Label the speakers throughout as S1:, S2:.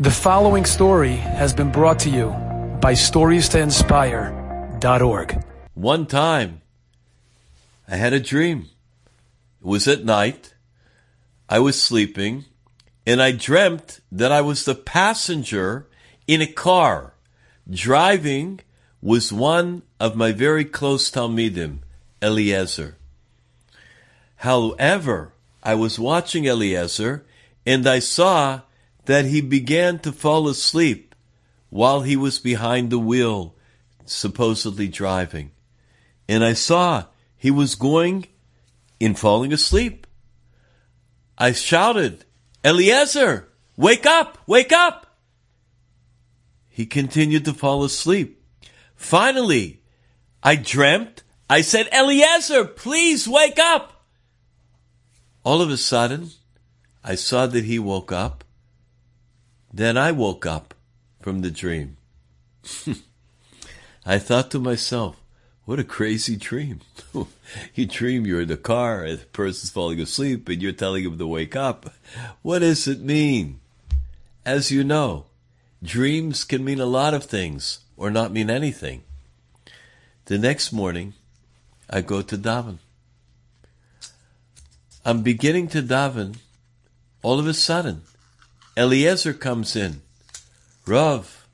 S1: The following story has been brought to you by StoriesToInspire.org.
S2: One time, I had a dream. It was at night. I was sleeping, and I dreamt that I was the passenger in a car. Driving was one of my very close Talmidim, Eliezer. However, I was watching Eliezer, and I saw that he began to fall asleep while he was behind the wheel, supposedly driving. And I saw he was going in falling asleep. I shouted, Eliezer, wake up, wake up. He continued to fall asleep. Finally, I dreamt. I said, Eliezer, please wake up. All of a sudden, I saw that he woke up then I woke up from the dream. I thought to myself, what a crazy dream. you dream you're in the car, the person's falling asleep, and you're telling him to wake up. What does it mean? As you know, dreams can mean a lot of things or not mean anything. The next morning, I go to daven. I'm beginning to daven. All of a sudden, Eliezer comes in. Rav,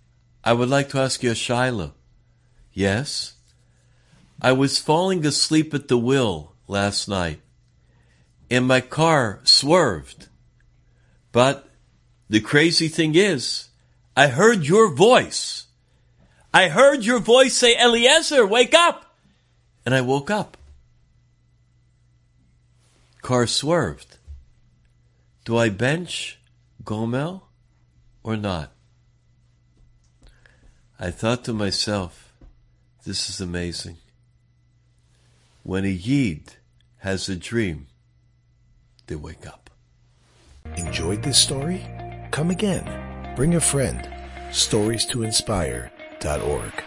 S2: I would like to ask you a shaila. Yes? I was falling asleep at the wheel last night, and my car swerved. But the crazy thing is, I heard your voice. I heard your voice say, Eliezer, wake up! And I woke up. Car swerved. Do I bench Gomel or not? I thought to myself, this is amazing. When a Yid has a dream, they wake up.
S3: Enjoyed this story? Come again. Bring a friend. Stories to inspire.org.